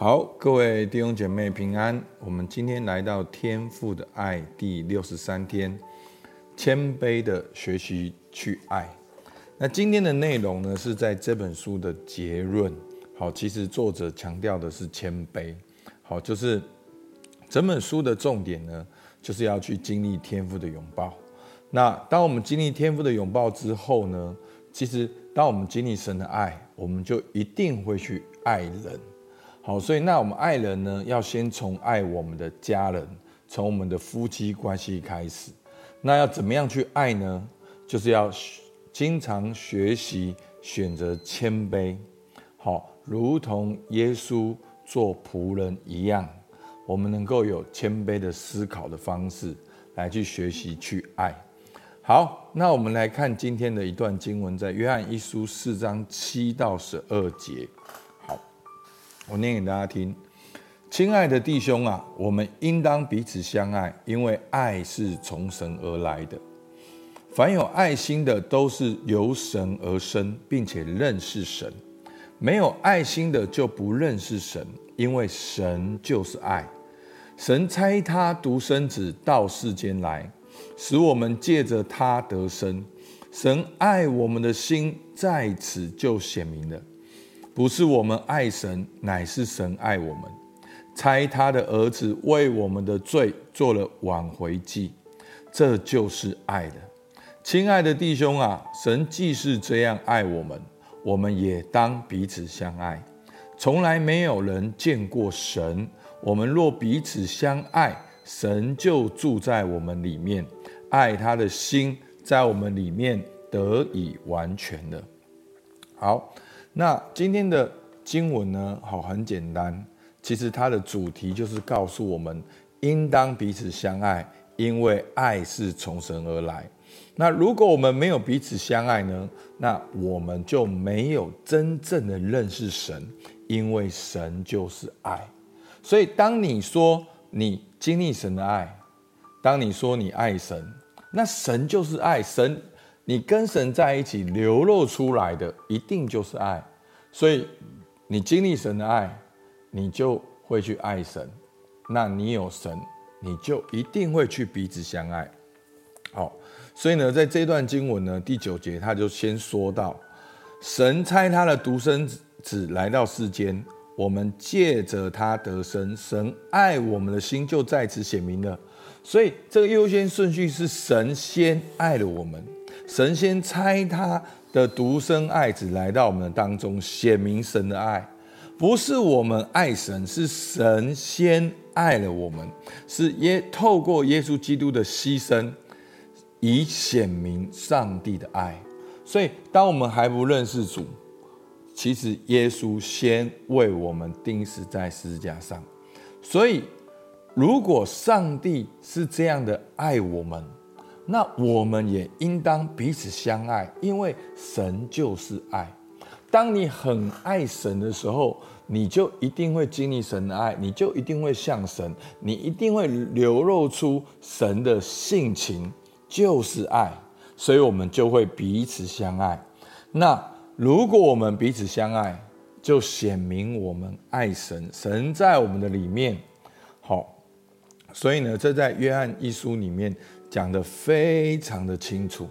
好，各位弟兄姐妹平安。我们今天来到天父的爱第六十三天，谦卑的学习去爱。那今天的内容呢，是在这本书的结论。好，其实作者强调的是谦卑。好，就是整本书的重点呢，就是要去经历天父的拥抱。那当我们经历天父的拥抱之后呢，其实当我们经历神的爱，我们就一定会去爱人。好，所以那我们爱人呢，要先从爱我们的家人，从我们的夫妻关系开始。那要怎么样去爱呢？就是要经常学习选择谦卑，好，如同耶稣做仆人一样，我们能够有谦卑的思考的方式来去学习去爱。好，那我们来看今天的一段经文，在约翰一书四章七到十二节。我念给大家听，亲爱的弟兄啊，我们应当彼此相爱，因为爱是从神而来的。凡有爱心的，都是由神而生，并且认识神；没有爱心的，就不认识神，因为神就是爱。神差他独生子到世间来，使我们借着他得生。神爱我们的心在此就显明了。不是我们爱神，乃是神爱我们，差他的儿子为我们的罪做了挽回祭，这就是爱的。亲爱的弟兄啊，神既是这样爱我们，我们也当彼此相爱。从来没有人见过神，我们若彼此相爱，神就住在我们里面，爱他的心在我们里面得以完全了。好。那今天的经文呢？好，很简单。其实它的主题就是告诉我们，应当彼此相爱，因为爱是从神而来。那如果我们没有彼此相爱呢？那我们就没有真正的认识神，因为神就是爱。所以，当你说你经历神的爱，当你说你爱神，那神就是爱神。你跟神在一起流露出来的，一定就是爱。所以，你经历神的爱，你就会去爱神。那你有神，你就一定会去彼此相爱。好，所以呢，在这段经文呢，第九节他就先说到，神差他的独生子来到世间，我们借着他得生。神爱我们的心就在此显明了。所以，这个优先顺序是神先爱了我们。神先差他的独生爱子来到我们的当中，显明神的爱，不是我们爱神，是神先爱了我们，是耶透过耶稣基督的牺牲，以显明上帝的爱。所以，当我们还不认识主，其实耶稣先为我们钉死在十字架上。所以，如果上帝是这样的爱我们，那我们也应当彼此相爱，因为神就是爱。当你很爱神的时候，你就一定会经历神的爱，你就一定会像神，你一定会流露出神的性情，就是爱。所以，我们就会彼此相爱。那如果我们彼此相爱，就显明我们爱神，神在我们的里面。好，所以呢，这在约翰一书里面。讲得非常的清楚，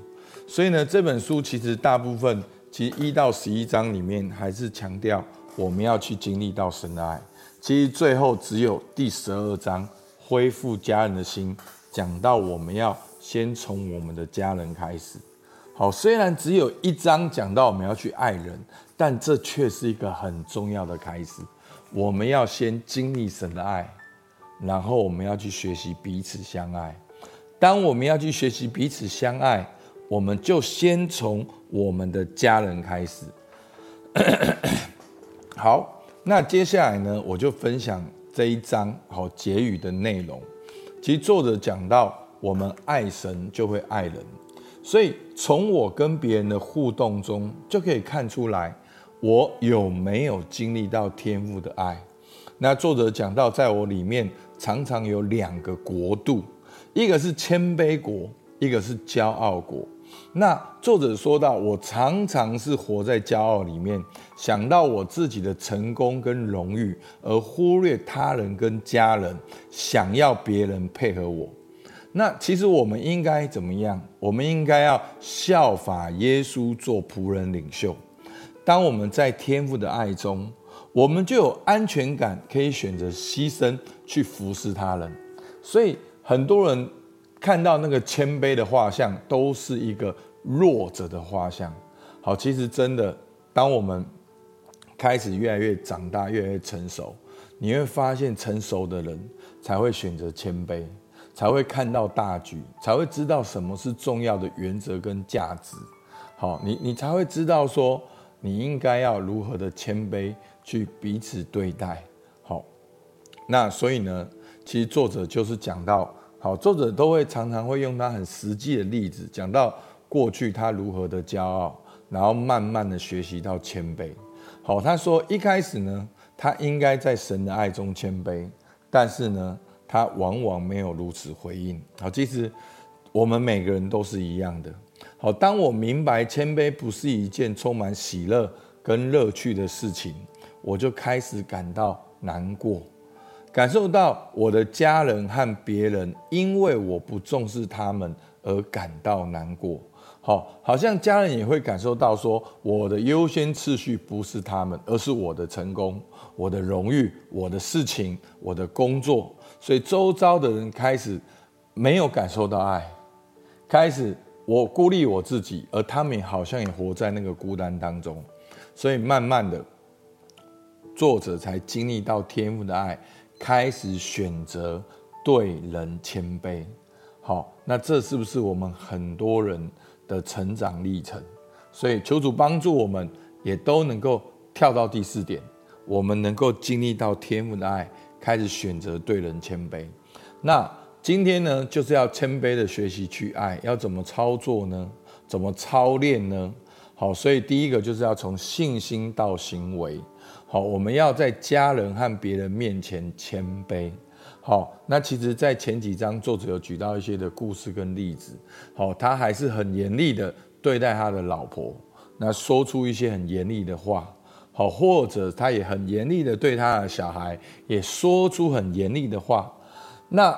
所以呢，这本书其实大部分，其实一到十一章里面还是强调我们要去经历到神的爱。其实最后只有第十二章恢复家人的心，讲到我们要先从我们的家人开始。好，虽然只有一章讲到我们要去爱人，但这却是一个很重要的开始。我们要先经历神的爱，然后我们要去学习彼此相爱。当我们要去学习彼此相爱，我们就先从我们的家人开始。好，那接下来呢，我就分享这一章好结语的内容。其实作者讲到，我们爱神就会爱人，所以从我跟别人的互动中，就可以看出来我有没有经历到天父的爱。那作者讲到，在我里面常常有两个国度。一个是谦卑国，一个是骄傲国。那作者说到，我常常是活在骄傲里面，想到我自己的成功跟荣誉，而忽略他人跟家人，想要别人配合我。那其实我们应该怎么样？我们应该要效法耶稣做仆人领袖。当我们在天父的爱中，我们就有安全感，可以选择牺牲去服侍他人。所以很多人看到那个谦卑的画像，都是一个。弱者的画像，好，其实真的，当我们开始越来越长大，越来越成熟，你会发现，成熟的人才会选择谦卑，才会看到大局，才会知道什么是重要的原则跟价值。好，你你才会知道说，你应该要如何的谦卑去彼此对待。好，那所以呢，其实作者就是讲到，好，作者都会常常会用他很实际的例子讲到。过去他如何的骄傲，然后慢慢的学习到谦卑。好，他说一开始呢，他应该在神的爱中谦卑，但是呢，他往往没有如此回应。好，其实我们每个人都是一样的。好，当我明白谦卑不是一件充满喜乐跟乐趣的事情，我就开始感到难过，感受到我的家人和别人因为我不重视他们而感到难过。好，好像家人也会感受到说，我的优先次序不是他们，而是我的成功、我的荣誉、我的事情、我的工作。所以周遭的人开始没有感受到爱，开始我孤立我自己，而他们好像也活在那个孤单当中。所以慢慢的，作者才经历到天父的爱，开始选择对人谦卑。好，那这是不是我们很多人的成长历程？所以求主帮助我们，也都能够跳到第四点，我们能够经历到天父的爱，开始选择对人谦卑。那今天呢，就是要谦卑的学习去爱，要怎么操作呢？怎么操练呢？好，所以第一个就是要从信心到行为。好，我们要在家人和别人面前谦卑。好，那其实，在前几章作者有举到一些的故事跟例子。好，他还是很严厉的对待他的老婆，那说出一些很严厉的话。好，或者他也很严厉的对他的小孩，也说出很严厉的话。那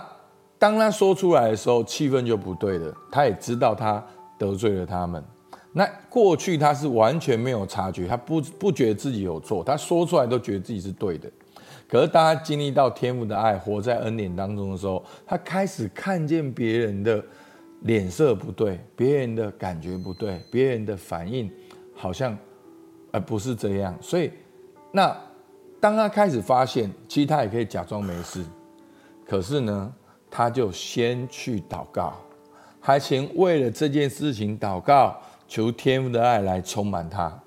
当他说出来的时候，气氛就不对了。他也知道他得罪了他们。那过去他是完全没有察觉，他不不觉得自己有错，他说出来都觉得自己是对的。可是，当他经历到天父的爱，活在恩典当中的时候，他开始看见别人的脸色不对，别人的感觉不对，别人的反应好像而不是这样。所以，那当他开始发现，其实他也可以假装没事。可是呢，他就先去祷告，还先为了这件事情祷告，求天父的爱来充满他，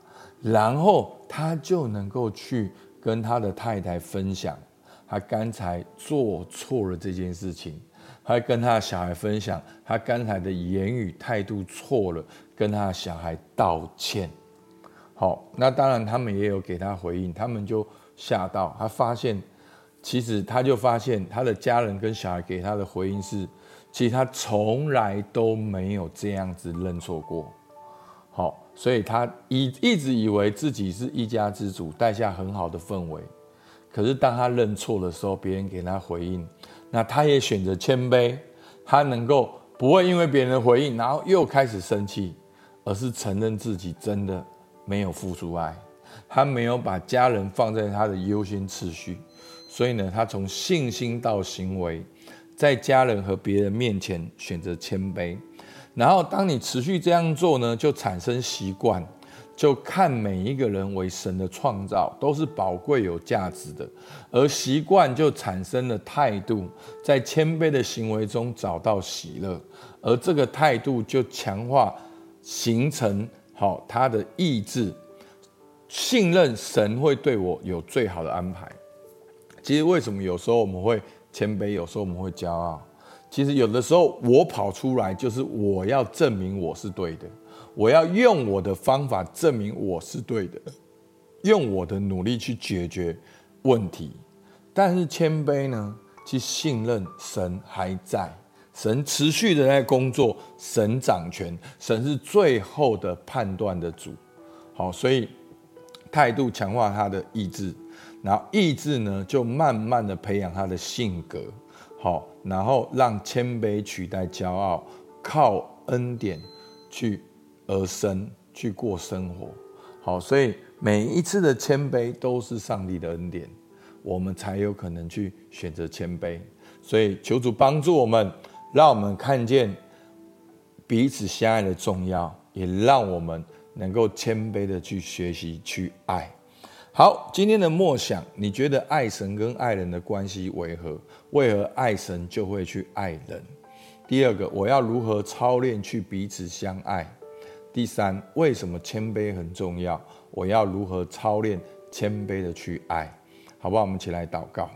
然后他就能够去。跟他的太太分享，他刚才做错了这件事情，还跟他的小孩分享，他刚才的言语态度错了，跟他的小孩道歉。好，那当然他们也有给他回应，他们就吓到，他发现，其实他就发现他的家人跟小孩给他的回应是，其实他从来都没有这样子认错过。好。所以他一一直以为自己是一家之主，带下很好的氛围。可是当他认错的时候，别人给他回应，那他也选择谦卑，他能够不会因为别人的回应，然后又开始生气，而是承认自己真的没有付出爱，他没有把家人放在他的优先次序。所以呢，他从信心到行为，在家人和别人面前选择谦卑。然后，当你持续这样做呢，就产生习惯，就看每一个人为神的创造，都是宝贵有价值的。而习惯就产生了态度，在谦卑的行为中找到喜乐，而这个态度就强化形成好他的意志，信任神会对我有最好的安排。其实为什么有时候我们会谦卑，有时候我们会骄傲？其实有的时候，我跑出来就是我要证明我是对的，我要用我的方法证明我是对的，用我的努力去解决问题。但是谦卑呢，去信任神还在，神持续的在工作，神掌权，神是最后的判断的主。好，所以态度强化他的意志，然后意志呢，就慢慢的培养他的性格。好，然后让谦卑取代骄傲，靠恩典去而生，去过生活。好，所以每一次的谦卑都是上帝的恩典，我们才有可能去选择谦卑。所以求主帮助我们。让我们看见彼此相爱的重要，也让我们能够谦卑的去学习去爱。好，今天的默想，你觉得爱神跟爱人的关系为何？为何爱神就会去爱人？第二个，我要如何操练去彼此相爱？第三，为什么谦卑很重要？我要如何操练谦卑的去爱？好不好？我们一起来祷告。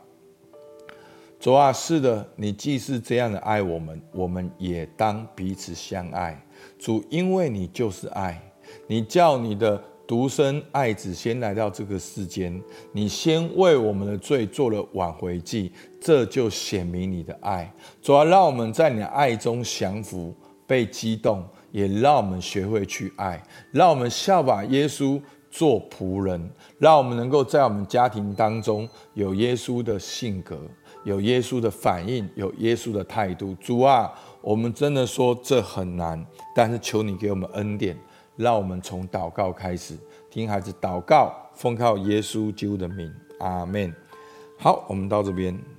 主啊，是的，你既是这样的爱我们，我们也当彼此相爱。主，因为你就是爱，你叫你的独生爱子先来到这个世间，你先为我们的罪做了挽回祭，这就显明你的爱。主啊，让我们在你的爱中降服、被激动，也让我们学会去爱，让我们效法耶稣做仆人，让我们能够在我们家庭当中有耶稣的性格。有耶稣的反应，有耶稣的态度。主啊，我们真的说这很难，但是求你给我们恩典，让我们从祷告开始，听孩子祷告，奉靠耶稣基督的名，阿门。好，我们到这边。